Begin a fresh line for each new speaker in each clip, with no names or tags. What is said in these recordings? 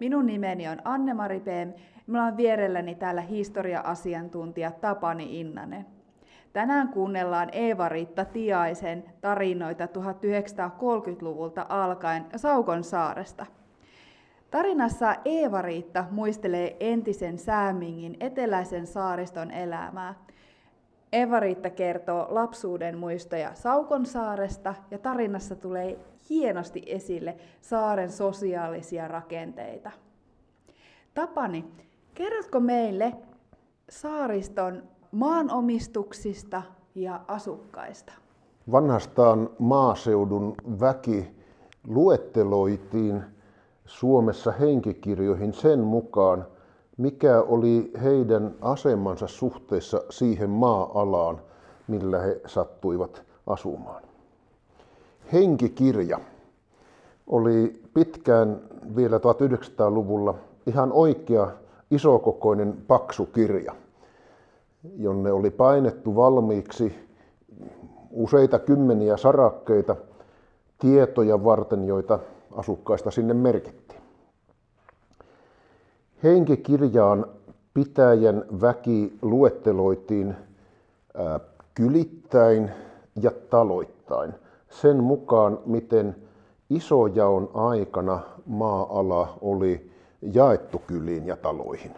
Minun nimeni on Anne-Mari Peem. Minulla on vierelläni täällä historia-asiantuntija Tapani Innanen. Tänään kuunnellaan Eeva-Riitta Tiaisen tarinoita 1930-luvulta alkaen Saukon saaresta. Tarinassa Eeva-Riitta muistelee entisen Säämingin eteläisen saariston elämää. Eeva-Riitta kertoo lapsuuden muistoja Saukon saaresta ja tarinassa tulee hienosti esille saaren sosiaalisia rakenteita. Tapani, kerrotko meille saariston maanomistuksista ja asukkaista?
Vanhastaan maaseudun väki luetteloitiin Suomessa henkikirjoihin sen mukaan, mikä oli heidän asemansa suhteessa siihen maa-alaan, millä he sattuivat asumaan. Henkikirja oli pitkään vielä 1900-luvulla ihan oikea isokokoinen paksu kirja, jonne oli painettu valmiiksi useita kymmeniä sarakkeita tietoja varten, joita asukkaista sinne merkittiin. Henkikirjaan pitäjän väki luetteloitiin kylittäin ja taloittain – sen mukaan, miten isojaon aikana maa-ala oli jaettu kyliin ja taloihin.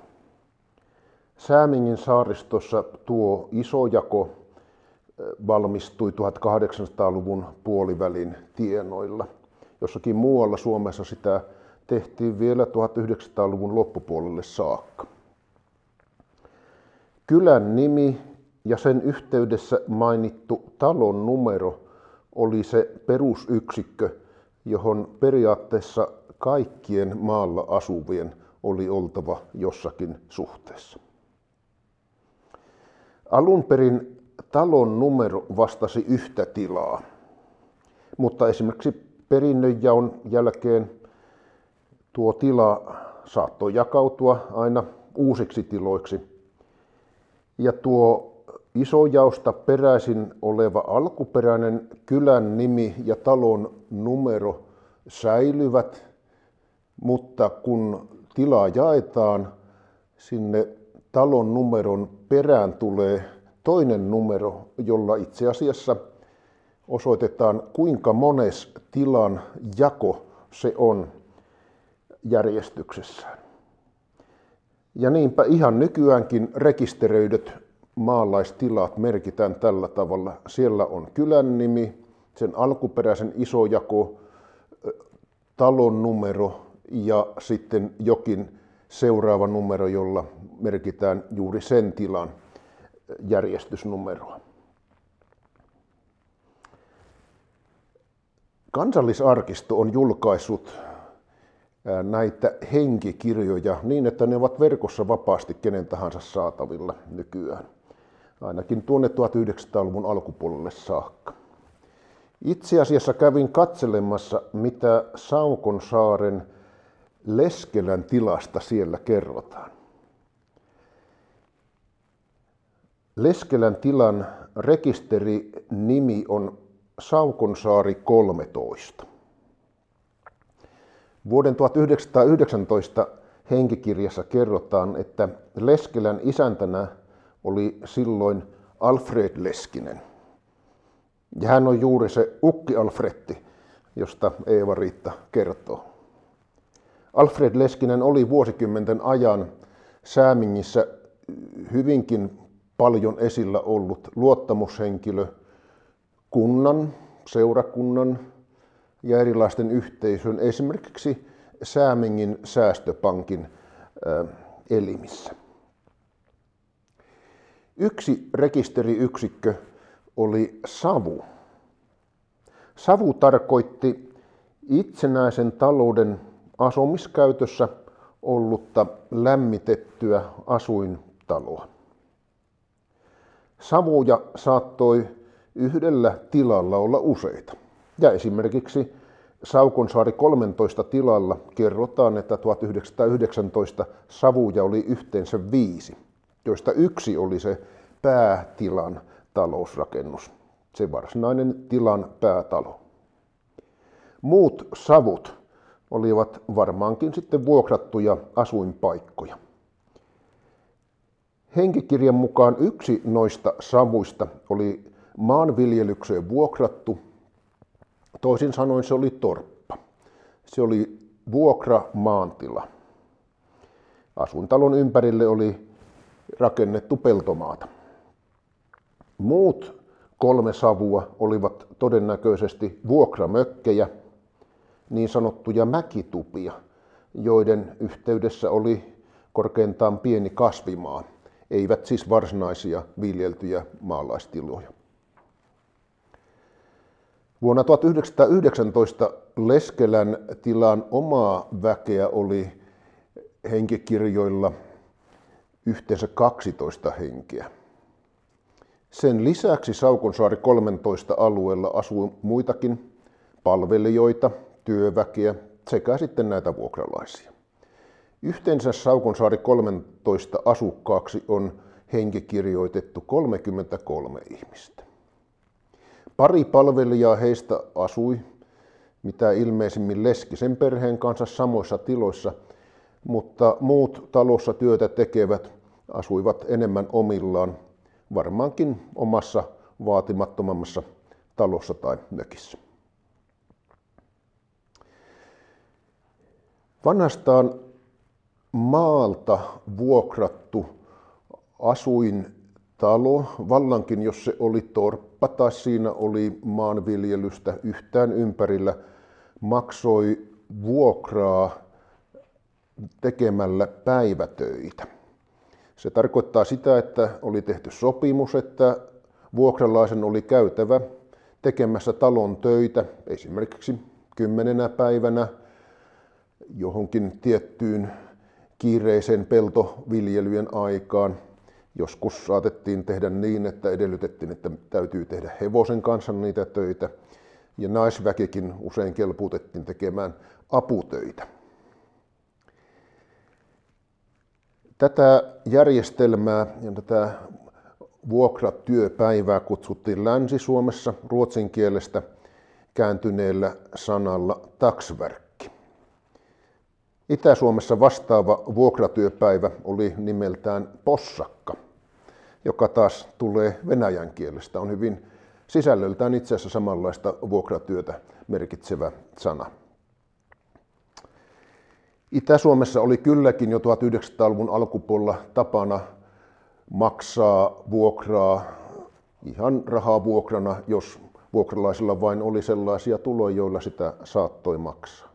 Säämingin saaristossa tuo isojako valmistui 1800-luvun puolivälin tienoilla. Jossakin muualla Suomessa sitä tehtiin vielä 1900-luvun loppupuolelle saakka. Kylän nimi ja sen yhteydessä mainittu talon numero oli se perusyksikkö, johon periaatteessa kaikkien maalla asuvien oli oltava jossakin suhteessa. Alun perin talon numero vastasi yhtä tilaa, mutta esimerkiksi perinnönjaon jälkeen tuo tila saattoi jakautua aina uusiksi tiloiksi. Ja tuo Isojausta peräisin oleva alkuperäinen kylän nimi ja talon numero säilyvät, mutta kun tilaa jaetaan, sinne talon numeron perään tulee toinen numero, jolla itse asiassa osoitetaan kuinka mones tilan jako se on järjestyksessään. Ja niinpä ihan nykyäänkin rekisteröidyt maalaistilat merkitään tällä tavalla. Siellä on kylän nimi, sen alkuperäisen isojako, talon numero ja sitten jokin seuraava numero, jolla merkitään juuri sen tilan järjestysnumeroa. Kansallisarkisto on julkaissut näitä henkikirjoja niin, että ne ovat verkossa vapaasti kenen tahansa saatavilla nykyään ainakin tuonne 1900-luvun alkupuolelle saakka. Itse asiassa kävin katselemassa, mitä Saukon saaren Leskelän tilasta siellä kerrotaan. Leskelän tilan rekisterinimi on Saukonsaari 13. Vuoden 1919 henkikirjassa kerrotaan, että Leskelän isäntänä oli silloin Alfred Leskinen. Ja hän on juuri se Ukki Alfretti, josta Eeva-Riitta kertoo. Alfred Leskinen oli vuosikymmenten ajan Säämingissä hyvinkin paljon esillä ollut luottamushenkilö kunnan, seurakunnan ja erilaisten yhteisön, esimerkiksi Säämingin säästöpankin elimissä. Yksi rekisteriyksikkö oli savu. Savu tarkoitti itsenäisen talouden asumiskäytössä ollutta lämmitettyä asuintaloa. Savuja saattoi yhdellä tilalla olla useita. Ja esimerkiksi Saukonsaari 13 tilalla kerrotaan, että 1919 savuja oli yhteensä viisi, joista yksi oli se päätilan talousrakennus, se varsinainen tilan päätalo. Muut savut olivat varmaankin sitten vuokrattuja asuinpaikkoja. Henkikirjan mukaan yksi noista savuista oli maanviljelykseen vuokrattu. Toisin sanoen se oli torppa. Se oli vuokra maantila. Asuntalon ympärille oli rakennettu peltomaata. Muut kolme savua olivat todennäköisesti vuokramökkejä, niin sanottuja mäkitupia, joiden yhteydessä oli korkeintaan pieni kasvimaa, eivät siis varsinaisia viljeltyjä maalaistiloja. Vuonna 1919 Leskelän tilan omaa väkeä oli henkikirjoilla yhteensä 12 henkeä. Sen lisäksi Saukonsaari 13 alueella asui muitakin palvelijoita, työväkeä sekä sitten näitä vuokralaisia. Yhteensä Saukonsaari 13 asukkaaksi on henkikirjoitettu 33 ihmistä. Pari palvelijaa heistä asui mitä ilmeisimmin Leskisen perheen kanssa samoissa tiloissa, mutta muut talossa työtä tekevät asuivat enemmän omillaan, varmaankin omassa vaatimattomammassa talossa tai mökissä. Vanhastaan maalta vuokrattu asuin talo, vallankin jos se oli torppa tai siinä oli maanviljelystä yhtään ympärillä, maksoi vuokraa tekemällä päivätöitä. Se tarkoittaa sitä, että oli tehty sopimus, että vuokralaisen oli käytävä tekemässä talon töitä esimerkiksi kymmenenä päivänä johonkin tiettyyn kiireisen peltoviljelyjen aikaan – Joskus saatettiin tehdä niin, että edellytettiin, että täytyy tehdä hevosen kanssa niitä töitä. Ja naisväkikin usein kelpuutettiin tekemään aputöitä. Tätä järjestelmää ja tätä vuokratyöpäivää kutsuttiin Länsi-Suomessa ruotsin kielestä kääntyneellä sanalla taksverkki. Itä-Suomessa vastaava vuokratyöpäivä oli nimeltään possakka – joka taas tulee venäjän kielestä. On hyvin sisällöltään itse asiassa samanlaista vuokratyötä merkitsevä sana. Itä-Suomessa oli kylläkin jo 1900-luvun alkupuolella tapana maksaa vuokraa ihan rahaa vuokrana, jos vuokralaisilla vain oli sellaisia tuloja, joilla sitä saattoi maksaa.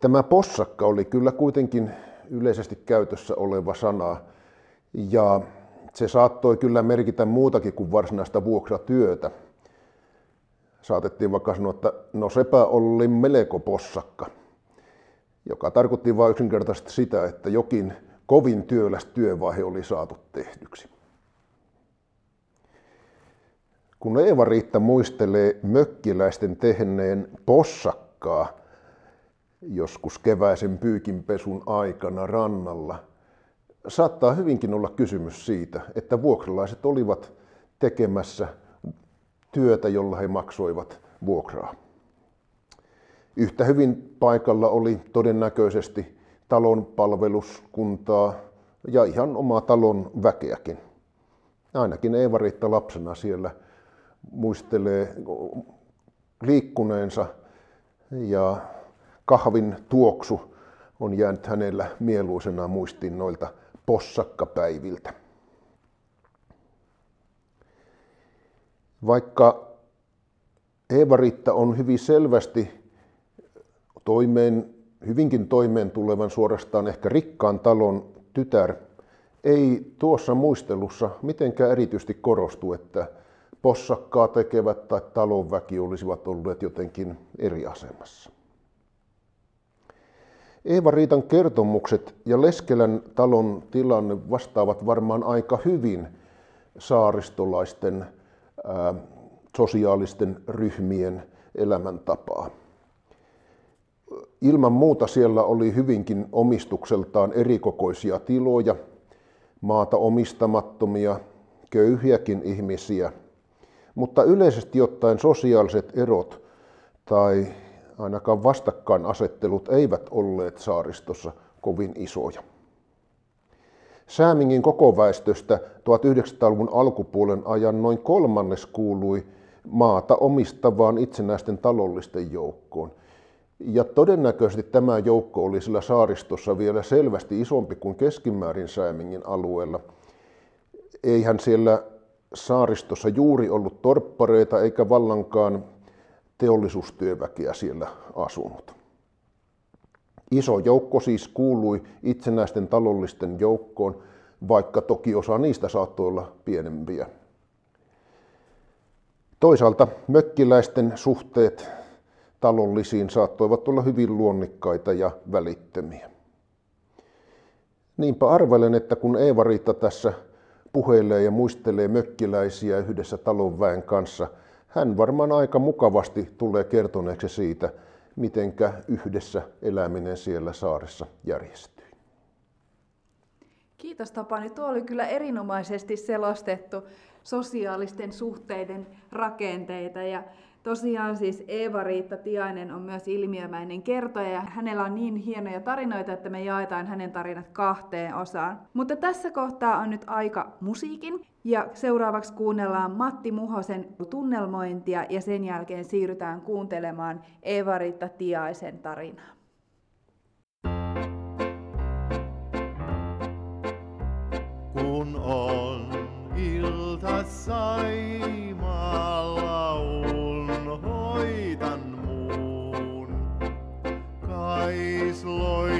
Tämä possakka oli kyllä kuitenkin yleisesti käytössä oleva sana, ja se saattoi kyllä merkitä muutakin kuin varsinaista vuokratyötä. Saatettiin vaikka sanoa, että no sepä oli melko possakka, joka tarkoitti vain yksinkertaisesti sitä, että jokin kovin työläs työvaihe oli saatu tehdyksi. Kun Eeva-Riitta muistelee mökkiläisten tehneen possakkaa joskus keväisen pyykinpesun aikana rannalla – saattaa hyvinkin olla kysymys siitä, että vuokralaiset olivat tekemässä työtä, jolla he maksoivat vuokraa. Yhtä hyvin paikalla oli todennäköisesti talon palveluskuntaa ja ihan omaa talon väkeäkin. Ainakin Eeva-Riitta lapsena siellä muistelee liikkuneensa ja kahvin tuoksu on jäänyt hänellä mieluisena muistiin noilta possakkapäiviltä. Vaikka Eeva-Riitta on hyvin selvästi toimeen, hyvinkin toimeen tulevan suorastaan ehkä rikkaan talon tytär, ei tuossa muistelussa mitenkään erityisesti korostu, että possakkaa tekevät tai talonväki olisivat olleet jotenkin eri asemassa. Eeva-Riitan kertomukset ja Leskelän talon tilanne vastaavat varmaan aika hyvin saaristolaisten ää, sosiaalisten ryhmien elämäntapaa. Ilman muuta siellä oli hyvinkin omistukseltaan erikokoisia tiloja, maata omistamattomia, köyhiäkin ihmisiä, mutta yleisesti ottaen sosiaaliset erot tai ainakaan vastakkainasettelut eivät olleet saaristossa kovin isoja. Säämingin koko väestöstä 1900-luvun alkupuolen ajan noin kolmannes kuului maata omistavaan itsenäisten talollisten joukkoon. Ja todennäköisesti tämä joukko oli sillä saaristossa vielä selvästi isompi kuin keskimäärin Säämingin alueella. Eihän siellä saaristossa juuri ollut torppareita eikä vallankaan teollisuustyöväkeä siellä asunut. Iso joukko siis kuului itsenäisten talollisten joukkoon, vaikka toki osa niistä saattoi olla pienempiä. Toisaalta mökkiläisten suhteet talollisiin saattoivat olla hyvin luonnikkaita ja välittömiä. Niinpä arvelen, että kun Eeva-Riitta tässä puheilee ja muistelee mökkiläisiä yhdessä talonväen kanssa, hän varmaan aika mukavasti tulee kertoneeksi siitä, mitenkä yhdessä eläminen siellä saaressa järjestyi.
Kiitos Tapani. Tuo oli kyllä erinomaisesti selostettu sosiaalisten suhteiden rakenteita ja Tosiaan siis Eeva-Riitta Tiainen on myös ilmiömäinen kertoja ja hänellä on niin hienoja tarinoita, että me jaetaan hänen tarinat kahteen osaan. Mutta tässä kohtaa on nyt aika musiikin ja seuraavaksi kuunnellaan Matti Muhosen tunnelmointia ja sen jälkeen siirrytään kuuntelemaan Eeva-Riitta Tiaisen tarinaa.
Kun on ilta Saimaalla
Lord.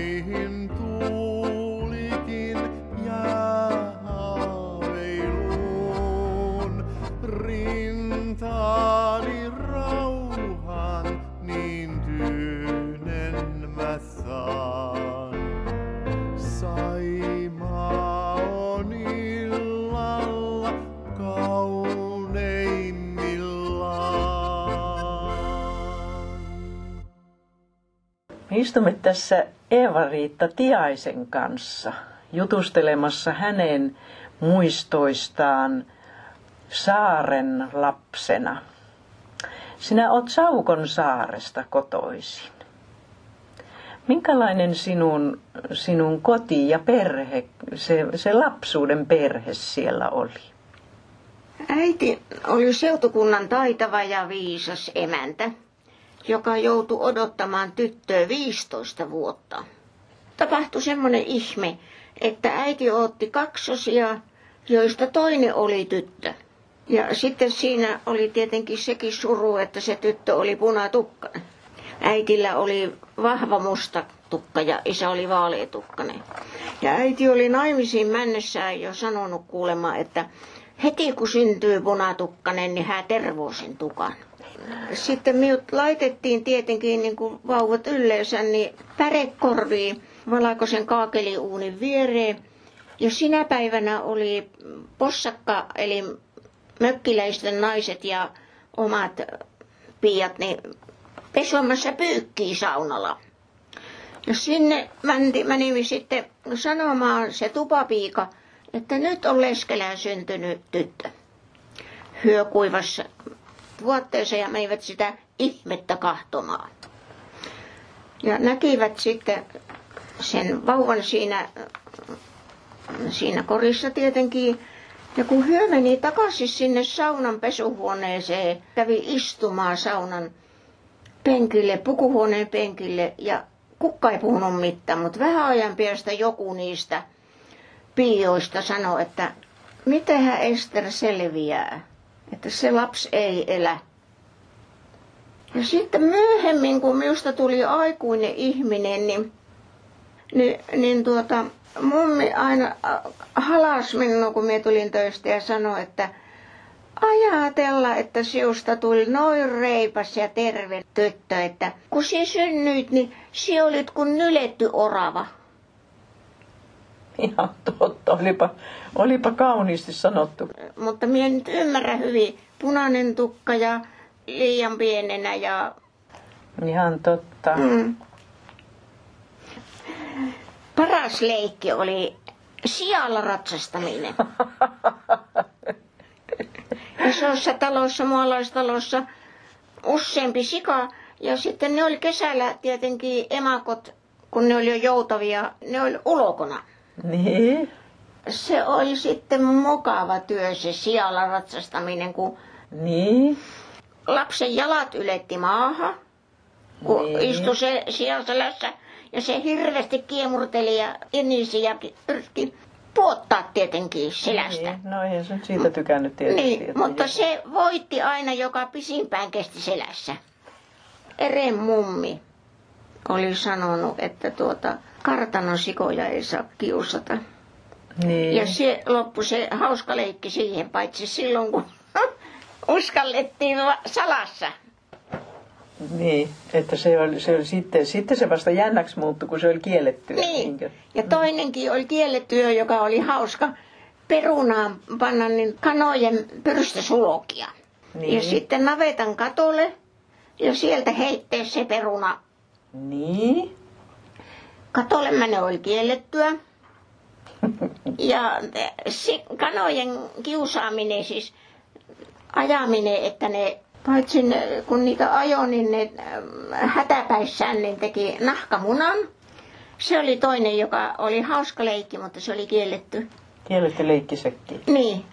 Istumme tässä Eeva-Riitta Tiaisen kanssa jutustelemassa hänen muistoistaan saaren lapsena. Sinä oot Saukon saaresta kotoisin. Minkälainen sinun, sinun koti ja perhe, se, se lapsuuden perhe siellä oli?
Äiti oli seutukunnan taitava ja viisas emäntä, joka joutui odottamaan tyttöä 15 vuotta. Tapahtui semmoinen ihme, että äiti otti kaksosia, joista toinen oli tyttö. Ja sitten siinä oli tietenkin sekin suru, että se tyttö oli punatukkainen. Äitillä oli vahva musta tukka ja isä oli vaaleetukkainen. Ja äiti oli naimisiin mennessään jo sanonut kuulemma, että heti kun syntyy punatukkainen, niin hän tervoo tukan. Sitten minut laitettiin tietenkin niin kuin vauvat yleensä niin pärekorviin valkoisen kaakeliuunin viereen. Ja sinä päivänä oli possakka, eli mökkiläisten naiset ja omat piiat, niin pesomassa pyykkiä saunalla. Ja sinne meni, menimme sitten sanomaan se tupapiika, että nyt on Leskelään syntynyt tyttö. Hyökuivassa vuotteessa ja menivät sitä ihmettä kahtomaan. Ja näkivät sitten sen vauvan siinä, siinä korissa tietenkin. Ja kun hyö meni takaisin sinne saunan pesuhuoneeseen, kävi istumaan saunan penkille, pukuhuoneen penkille ja kukka ei puhunut mitään, mutta vähän ajan päästä joku niistä piioista sanoi, että mitenhän Ester selviää, että se lapsi ei elä. Ja sitten myöhemmin, kun minusta tuli aikuinen ihminen, niin, niin, niin tuota, mummi aina halas minua, kun minä tulin töistä ja sanoi, että ajatella, että siusta tuli noin reipas ja terve tyttö, että kun sinä synnyit, niin sinä olit kuin nyletty orava.
Ihan totta, olipa, olipa kauniisti sanottu.
Mutta minä nyt ymmärrän hyvin. Punainen tukka ja liian pienenä ja...
Ihan totta.
Mm. Paras leikki oli sijalla ratsastaminen. Isossa talossa, mualaistalossa, useampi sika. Ja sitten ne oli kesällä tietenkin emakot, kun ne oli jo joutavia, ne oli ulkona.
Niin.
Se oli sitten mukava työ se sijalla ratsastaminen, kun
Niin.
lapsen jalat yletti maahan, kun
Niin.
istui se sijaselässä. Ja se hirveästi kiemurteli ja inisi ja yritti puottaa tietenkin selästä.
Niin. No eihän se siitä tykännyt tietysti.
Niin, mutta se voitti aina, joka pisimpään kesti selässä. Eren mummi oli sanonut, että tuota, kartanon sikoja ei saa kiusata.
Niin.
Ja se loppui se hauska leikki siihen, paitsi silloin kun uskallettiin salassa.
Niin, että se oli, se oli sitten, sitten se vasta jännäksi muuttui, kun se oli kielletty.
Niin.
niinkö?
Ja toinenkin oli kiellettyä, joka oli hauska perunaan panna niin kanojen pyrstösulokia.
Niin.
Ja sitten navetan katolle ja sieltä heittää se peruna.
Niin.
Katolle mene oli kiellettyä. Ja si- kanojen kiusaaminen, siis ajaminen, että ne, paitsi ne, kun niitä ajoi, niin ne ähm, hätäpäissään niin teki nahkamunan. Se oli toinen, joka oli hauska leikki, mutta se oli kielletty.
Kielletty leikkisekki.
Niin.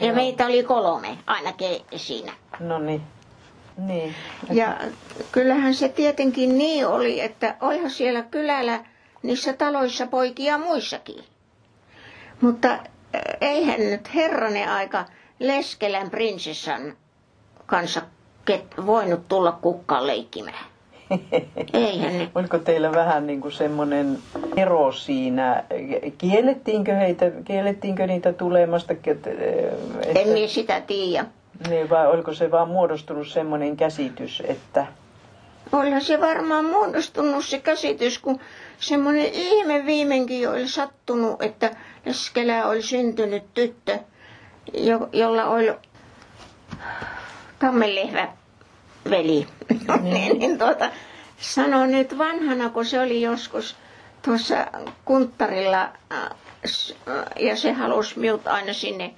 Ja
Joo.
meitä oli kolme ainakin siinä.
No niin. Niin.
Ja kyllähän se tietenkin niin oli, että olihan siellä kylällä niissä taloissa poikia muissakin. Mutta äh, eihän nyt herranen aika Leskelän prinsessan kanssa ket- voinut tulla kukkaan leikkimään. Eihän ne.
Oliko teillä vähän niin kuin semmoinen ero siinä? Kiellettiinkö, heitä, kiellettiinkö niitä tulemasta? Että,
En minä sitä tiedä.
niin, vai oliko se vaan muodostunut semmoinen käsitys, että
Olihan se varmaan muodostunut se käsitys, kun semmoinen ihme viimeinkin oli sattunut, että Leskelä oli syntynyt tyttö, jo- jolla oli tammenlehvä veli. niin, niin tuota, sano nyt vanhana, kun se oli joskus tuossa kunttarilla äh, ja se halusi minut aina sinne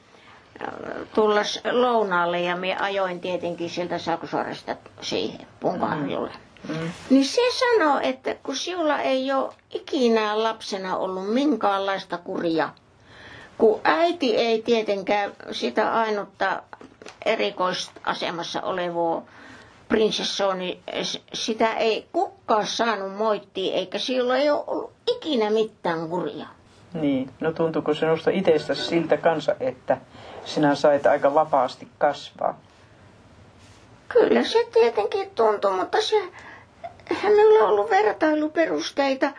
tulla lounaalle ja me ajoin tietenkin sieltä Sakusaaresta siihen Punkaharjulle.
mm,
Niin se sanoo, että kun sinulla ei ole ikinä lapsena ollut minkäänlaista kuria, kun äiti ei tietenkään sitä ainutta erikoisasemassa olevaa prinsessoa, niin sitä ei kukaan saanut moittia, eikä sillä ei ole ollut ikinä mitään kuria.
niin. No tuntuuko se sinusta itsestäsi siltä kanssa, että sinä sait aika vapaasti kasvaa?
Kyllä se tietenkin tuntui, mutta se, eihän minulla ollut vertailuperusteita.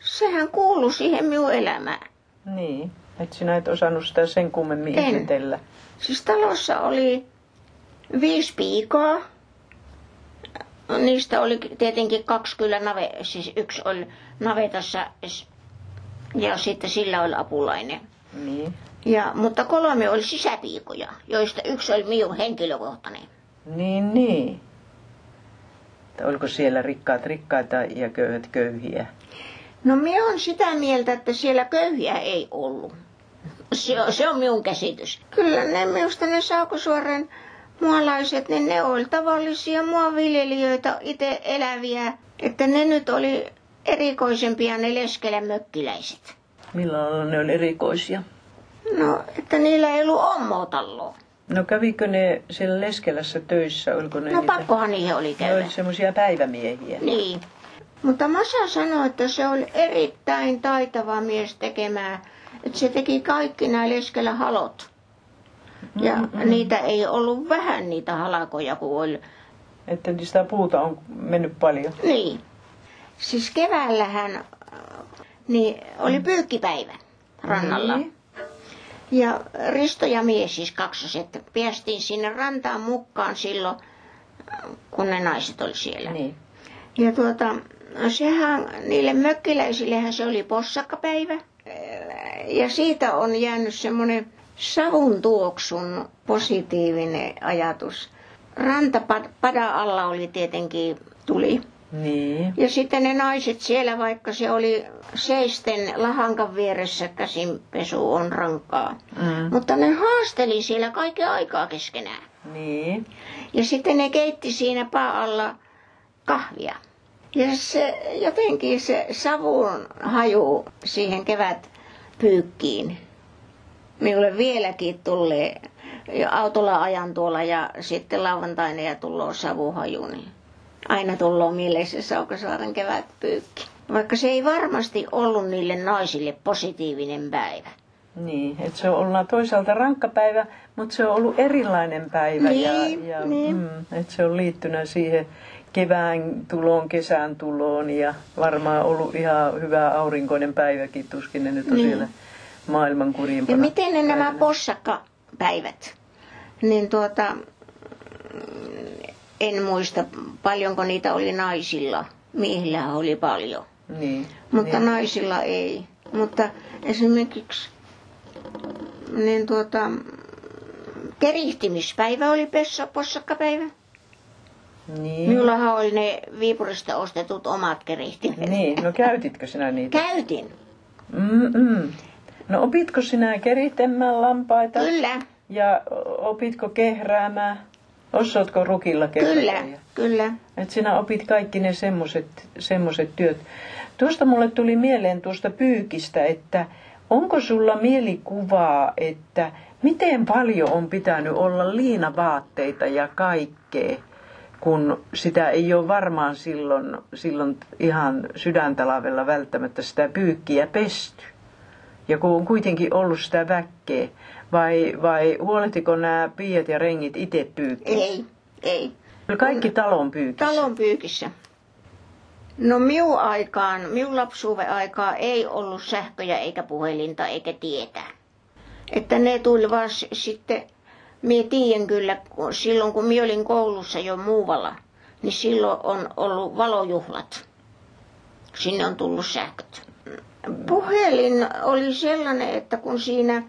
Sehän kuului siihen minun elämään.
Niin. Et sinä et osannut sitä sen kummemmin
En.
ihmetellä.
Siis talossa oli viisi piikaa. Niistä oli tietenkin kaksi kyllä nave, siis yksi oli navetassa ja sitten sillä oli apulainen.
Niin.
Ja, mutta kolme oli sisäpiikoja, joista yksi oli minun henkilökohtainen.
Niin, niin. Että oliko siellä rikkaat rikkaita ja köyhät köyhiä?
No minä on sitä mieltä, että siellä köyhiä ei ollut. Se, on- se on minun käsitys. Kyllä ne minusta ne Saakosuoren mualaiset, niin ne oli tavallisia muaviljelijöitä, itse eläviä. Että ne nyt oli erikoisempia ne Leskelän mökkiläiset.
Millä lailla ne on erikoisia?
No, että niillä ei ollut omaa taloa.
No kävikö ne siellä Leskelässä töissä? Oliko ne
No
niitä?
pakkohan niihin oli
Ne
käydä.
oli semmoisia päivämiehiä.
Niin. Mutta Masa sanoi, että se oli erittäin taitava mies tekemään. Että se teki kaikki nämä Leskelän halot. Ja
Mm-mm.
niitä ei ollut vähän niitä halakoja, kun oli.
Että sitä puuta on mennyt paljon.
Niin. Siis keväällähän äh, niin oli pyykkipäivä rannalla.
Niin.
Ja Risto ja mies siis kaksoset päästiin sinne rantaan mukaan silloin, kun ne naiset oli siellä.
Niin.
Ja tuota, sehän niille mökkiläisillehän se oli possakkapäivä. Ja siitä on jäänyt semmoinen savun tuoksun positiivinen ajatus. Rantapada alla oli tietenkin tuli.
Niin.
Ja sitten ne naiset siellä, vaikka se oli seisten lahankan vieressä käsinpesu on rankkaa.
Mm.
Mutta ne haasteli siellä kaiken aikaa keskenään.
Niin.
Ja sitten ne keitti siinä alla kahvia. Ja se jotenkin se savun haju siihen kevät pyykkiin. Minulle vieläkin tulee autolla ajan tuolla ja sitten lauantaina ja tulee savuhaju, niin aina tulee mieleen se Saukasaaren kevätpyykki. Vaikka se ei varmasti ollut niille naisille positiivinen päivä.
Niin, että se on ollut toisaalta rankka päivä, mutta se on ollut erilainen päivä.
Niin,
ja, ja
niin.
Mm, että se on liittynyt siihen kevään tuloon, kesän tuloon ja varmaan ollut ihan hyvä aurinkoinen päiväkin, tuskin ne nyt on
Niin.
siellä maailman kurjimpana.
Ja miten ne nämä
päivänä.
possakkapäivät, niin tuota, en muista paljonko niitä oli naisilla. Miehillä oli paljon,
Niin,
mutta
niin.
naisilla ei. Mutta esimerkiksi niin tuota, kerihtimispäivä oli pessa, possakkapäivä.
Niin.
Minullahan oli ne Viipurista ostetut omat kerihtimet.
niin, no käytitkö sinä niitä?
Käytin,
Mm-mm. No opitko sinä keritsemään lampaita?
kyllä,
Ja opitko kehräämään? Osaatko rukilla kehrätä?
kyllä, kyllä.
Että sinä opit kaikki ne semmoset työt. Tuosta mulle tuli mieleen tuosta pyykistä, että onko sulla mielikuvaa, että miten paljon on pitänyt olla liinavaatteita ja kaikkea, kun sitä ei ole varmaan silloin, silloin ihan sydäntalavella välttämättä sitä pyykkiä pesty. Ja kun on kuitenkin ollut sitä väkkeä, vai, vai huolehtiko nämä piiat ja rengit itse pyykkiä?
Ei, ei.
Kaikki talon pyykissä.
Talon pyykissä. No minun aikaan, minun lapsuuden aikaa ei ollut sähköjä eikä puhelinta eikä tietää. Että ne tuli vaan sitten, minä tiedän kyllä, kun silloin kun minä olin koulussa jo muualla, niin silloin on ollut valojuhlat. Sinne on tullut sähköt. Puhelin oli sellainen, että kun siinä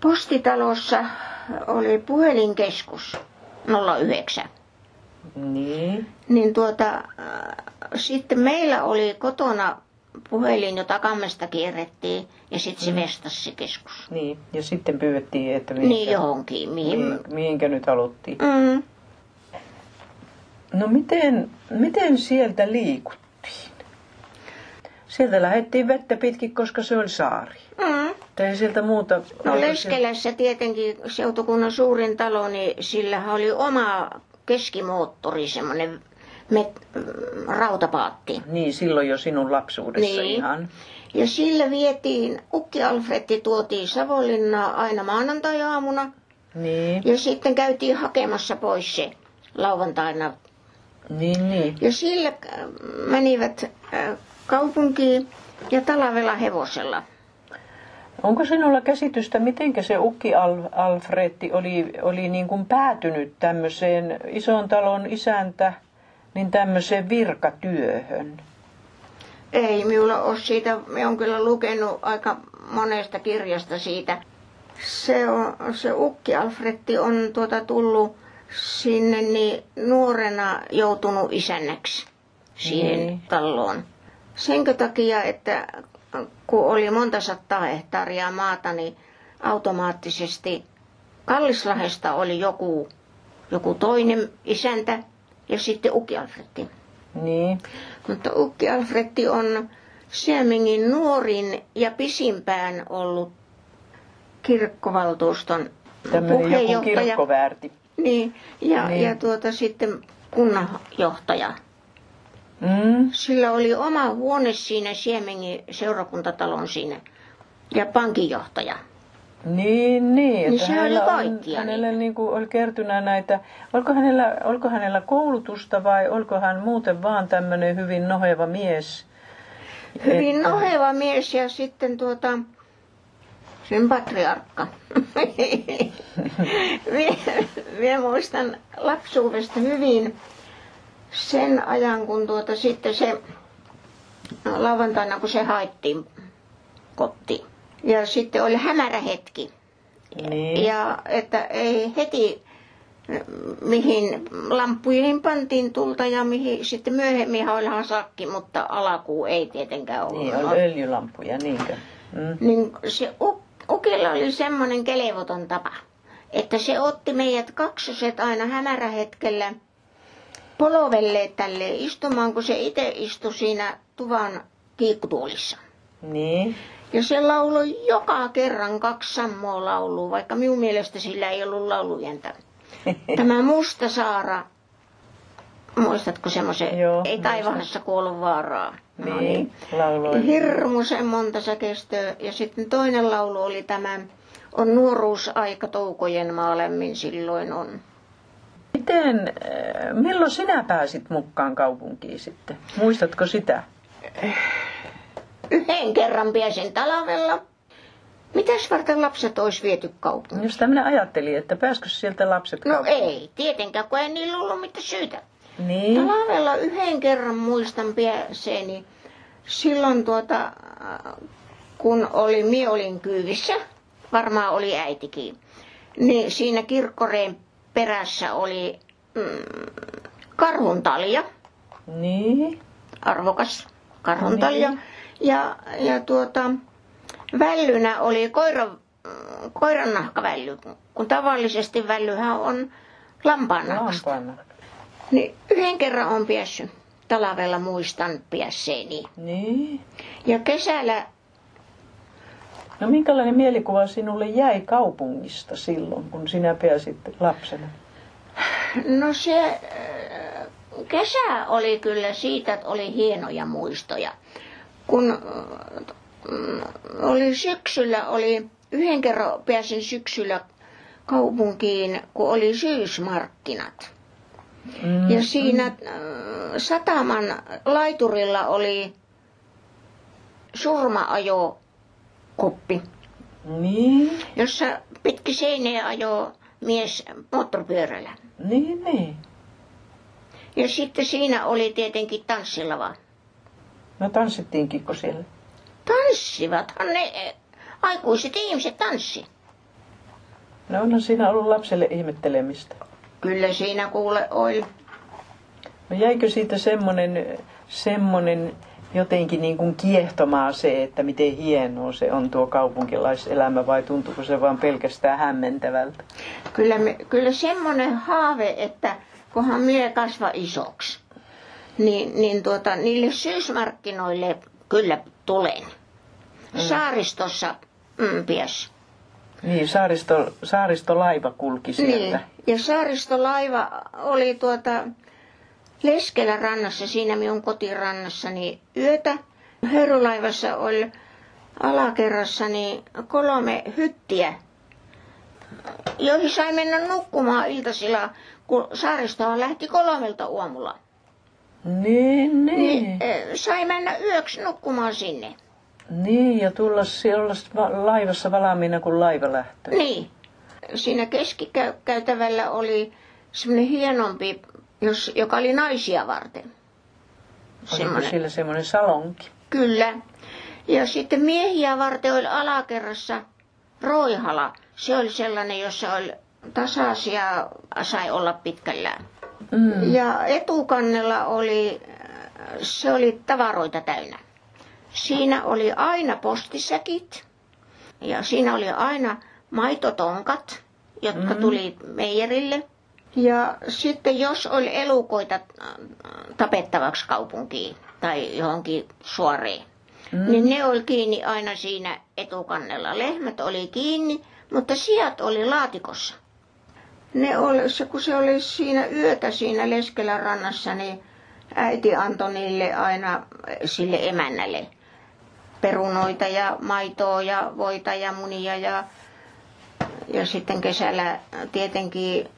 postitalossa oli puhelinkeskus 09,
Niin.
niin tuota, äh, sitten meillä oli kotona puhelin, jota kammesta kierrettiin, ja sitten se vestasi se keskus.
Niin, ja sitten pyydettiin, että mihinkä,
Niin johonkin, mihin...
mihin, mihinkä nyt haluttiin.
Mm.
No miten, miten sieltä liikuttiin? Sieltä lähdettiin vettä pitkin, koska se oli saari.
Mm.
Tai ei sieltä muuta...
No Leskelässä tietenkin seutukunnan suurin talo, niin sillä oli oma keskimoottori, semmoinen met- rautapaatti.
Niin, silloin jo sinun lapsuudessa
Niin.
ihan.
Ja sillä vietiin, Ukki Alfretti tuotiin Savonlinnaa aina maanantai-aamuna.
Niin,
Ja sitten käytiin hakemassa pois se lauantaina.
niin, niin.
Ja sillä äh, menivät äh, kaupunkiin ja talvella hevosella.
Onko sinulla käsitystä, miten se Ukki Al- Alfretti oli, oli niin kuin päätynyt tämmöiseen ison talon isäntä, niin tämmöiseen virkatyöhön?
Ei minulla ole siitä, me on kyllä lukenut aika monesta kirjasta siitä. Se, on, se Ukki Alfretti on tuota tullut sinne niin nuorena joutunut isännäksi siihen
Niin.
taloon. Senkö takia, että kun oli monta sataa hehtaaria maata, niin automaattisesti Kallislahdesta oli joku, joku toinen isäntä ja sitten Ukki Alfretti.
Niin,
Mutta Ukki Alfretti on Siemingin nuorin ja pisimpään ollut kirkkovaltuuston
tämmöinen joku
puheenjohtaja.
kirkkoväärti.
Niin, ja,
Niin.
ja tuota sitten kunnanjohtaja.
Mm,
Sillä oli oma huone siinä Siemingin seurakuntatalon siinä ja pankinjohtaja.
niin, niin.
Niin se oli
hänellä
kaikkia
hänellä niin kuin oli kertynä näitä, oliko hänellä, oliko hänellä koulutusta vai oliko hän muuten vaan tämmöinen hyvin noheva mies?
Hyvin
Että-
noheva mies ja sitten tuota, sen patriarkka. Minä muistan lapsuudesta hyvin sen ajan, kun tuota sitten se lauantaina, kun se haettiin kotiin. Ja sitten oli hämärä hetki.
Niin.
Ja että ei heti mihin lamppuihin pantiin tulta ja mihin sitten myöhemmin olihan sakki, mutta alakuu ei tietenkään ollut.
Niin, oli öljylampuja, niinkö? Mm.
Niin se uk- ukilla oli semmoinen kelevoton tapa, että se otti meidät kaksoset aina hämärähetkellä polovelle tälle istumaan, kun se itse istui siinä tuvan kiikkutuolissa.
Niin.
Ja se lauloi joka kerran kaksi sammoa laulua, vaikka minun mielestä sillä ei ollut laulujentä. Tämä Musta Saara, muistatko semmoisen?
Joo,
Ei taivahassa kuollut vaaraa. No
Niin, lauloi.
Hirmuisen monta säkeistöä. Ja sitten toinen laulu oli tämä, on nuoruusaika toukojen maa lämmin silloin on.
Miten, äh, milloin sinä pääsit mukaan kaupunkiin sitten? Muistatko sitä?
Yhden kerran pääsin talvella. Mitäs varten lapset olisi viety kaupunkiin?
Just minä ajattelin, että pääskö sieltä lapset
No
kaupunkiin?
ei, tietenkään, kun ei niillä ollut mitään syytä.
Niin.
Talvella yhden kerran muistan pääseeni. Silloin tuota, kun oli, mie olin kyyvissä, varmaan oli äitikin, niin siinä kirkkoreen perässä oli mm, karhuntalja,
Niin.
arvokas karhuntalja.
Niin.
Ja, ja tuota, vällynä oli koira, koiran nahkavälly, kun tavallisesti vällyhän on lampaan nahkasta. Niin yhden kerran on päässyt talvella muistan päässeeni.
Niin.
Ja kesällä,
No minkälainen mielikuva sinulle jäi kaupungista silloin, kun sinä pääsit lapsena?
no se äh, kesä oli kyllä siitä, että oli hienoja muistoja. Kun äh, mm, oli syksyllä, oli yhden kerran pääsin syksyllä kaupunkiin, kun oli syysmarkkinat.
Mm.
Ja siinä äh, sataman laiturilla oli surmaajo-kuppi,
Niin.
jossa pitki seinää ajoi mies moottoripyörällä.
Niin, niin.
Ja sitten siinä oli tietenkin tanssilava.
No tanssittiinkin siellä?
Tanssivathan ne eh, aikuiset ihmiset tanssi.
No onhan siinä ollut lapselle ihmettelemistä.
Kyllä siinä kuule oli.
No jäikö siitä semmoinen, semmoinen jotenkin niin kuin kiehtomaa se, että miten hienoa se on tuo kaupunkilaiselämä vai tuntuuko se vaan pelkästään hämmentävältä?
Kyllä, me, kyllä semmoinen haave, että kunhan mie kasva isoksi, niin, niin tuota, niille syysmarkkinoille kyllä tulen. Saaristossa mm.
Niin, saaristo, saaristolaiva kulki sieltä.
Niin. Ja saaristolaiva oli tuota Leskelän rannassa, siinä minun kotirannassani yötä. Höyrylaivassa oli alakerrassani kolme hyttiä, joihin sai mennä nukkumaan iltasilla, kun saaristoa lähti kolmelta aamulla.
Niin, niin.
Niin, eh, sai mennä yöksi nukkumaan sinne.
Niin, ja tulla siellä va- laivassa valmiina, kun laiva lähtee.
Niin. Siinä keskikäytävällä oli semmoinen hienompi, jos, joka oli naisia varten.
Oliko siellä semmoinen salonki?
Kyllä. Ja sitten miehiä varten oli alakerrassa roihala. Se oli sellainen, jossa oli tasaisia, sai olla pitkällään.
Mm.
Ja etukannella oli, se oli tavaroita täynnä. Siinä oli aina postisäkit ja siinä oli aina maitotonkat, jotka
Mm.
tuli meijerille. Ja sitten jos oli elukoita äh, tapettavaksi kaupunkiin tai johonkin suoreen,
Mm.
niin ne oli kiinni aina siinä etukannella. Lehmät oli kiinni, mutta sijat oli laatikossa. Ne oli, se, kun se oli siinä yötä siinä Leskelän rannassa, niin äiti antoi niille aina sille emännälle perunoita ja maitoa ja voita ja munia ja, ja sitten kesällä tietenkin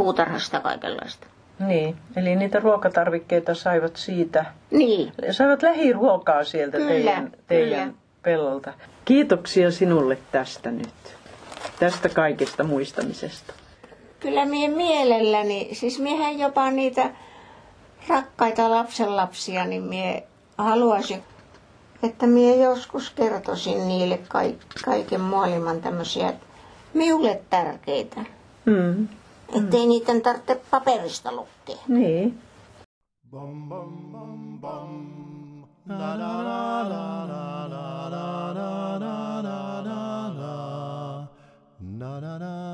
puutarhasta kaikenlaista.
Niin, eli niitä ruokatarvikkeita saivat siitä.
Niin,
Saivat lähiruokaa sieltä
Kyllä,
teidän, teidän pellolta. Kiitoksia sinulle tästä nyt. Tästä kaikesta muistamisesta.
Kyllä mie mielelläni, siis miehän jopa niitä rakkaita lapsenlapsia, niin mie haluaisin, että mie joskus kertoisin niille kaiken maailman tämmöisiä miulle tärkeitä.
Mm.
Ettei niiden tarvitse paperista lukea.
Niin.
Na na na na na na na na. Na na na